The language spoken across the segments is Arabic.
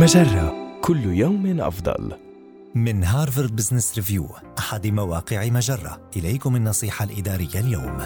مجرة كل يوم أفضل. من هارفارد بزنس ريفيو أحد مواقع مجرة إليكم النصيحة الإدارية اليوم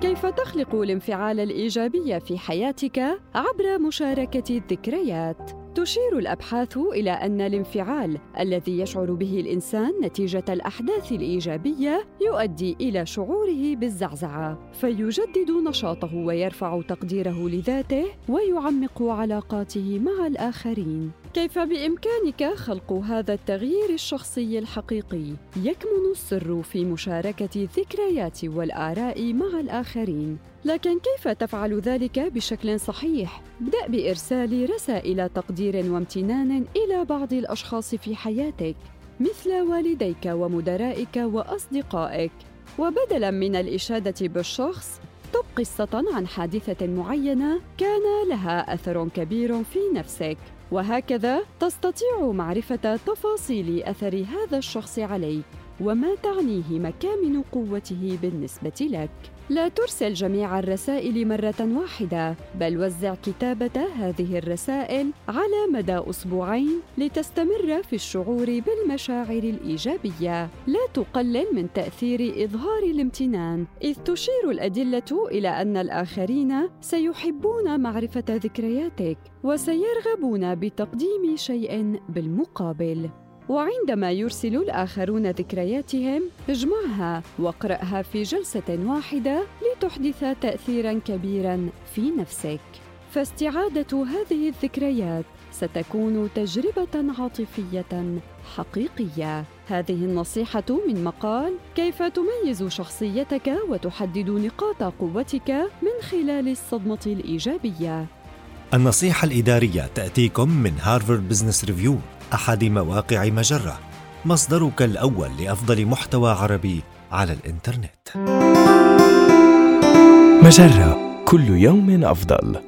كيف تخلق الانفعال الإيجابي في حياتك عبر مشاركة الذكريات؟ تشير الأبحاث إلى أن الانفعال الذي يشعر به الإنسان نتيجة الأحداث الإيجابية يؤدي إلى شعوره بالزعزعة فيجدد نشاطه ويرفع تقديره لذاته ويعمق علاقاته مع الآخرين. كيف بإمكانك خلق هذا التغيير الشخصي الحقيقي؟ يكمن السر في مشاركة الذكريات والآراء مع الآخرين. لكن كيف تفعل ذلك بشكل صحيح؟ ابدأ بإرسال رسائل تقدير وامتنان إلى بعض الأشخاص في حياتك مثل والديك ومدرائك وأصدقائك. وبدلا من الإشادة بالشخص اكتب قصة عن حادثة معينة كان لها أثر كبير في نفسك. وهكذا تستطيع معرفة تفاصيل أثر هذا الشخص عليك. وما تعنيه مكامن قوته بالنسبة لك. لا ترسل جميع الرسائل مرة واحدة بل وزع كتابة هذه الرسائل على مدى أسبوعين لتستمر في الشعور بالمشاعر الإيجابية. لا تقلل من تأثير إظهار الامتنان إذ تشير الأدلة إلى أن الآخرين سيحبون معرفة ذكرياتك وسيرغبون بتقديم شيء بالمقابل. وعندما يرسل الآخرون ذكرياتهم اجمعها واقرأها في جلسة واحدة لتحدث تأثيرا كبيرا في نفسك فاستعادة هذه الذكريات ستكون تجربة عاطفية حقيقية. هذه النصيحة من مقال كيف تميز شخصيتك وتحدد نقاط قوتك من خلال الصدمة الإيجابية. النصيحة الإدارية تأتيكم من هارفارد بزنس ريفيو أحد مواقع مجرة مصدرك الأول لأفضل محتوى عربي على الإنترنت. مجرة كل يوم أفضل.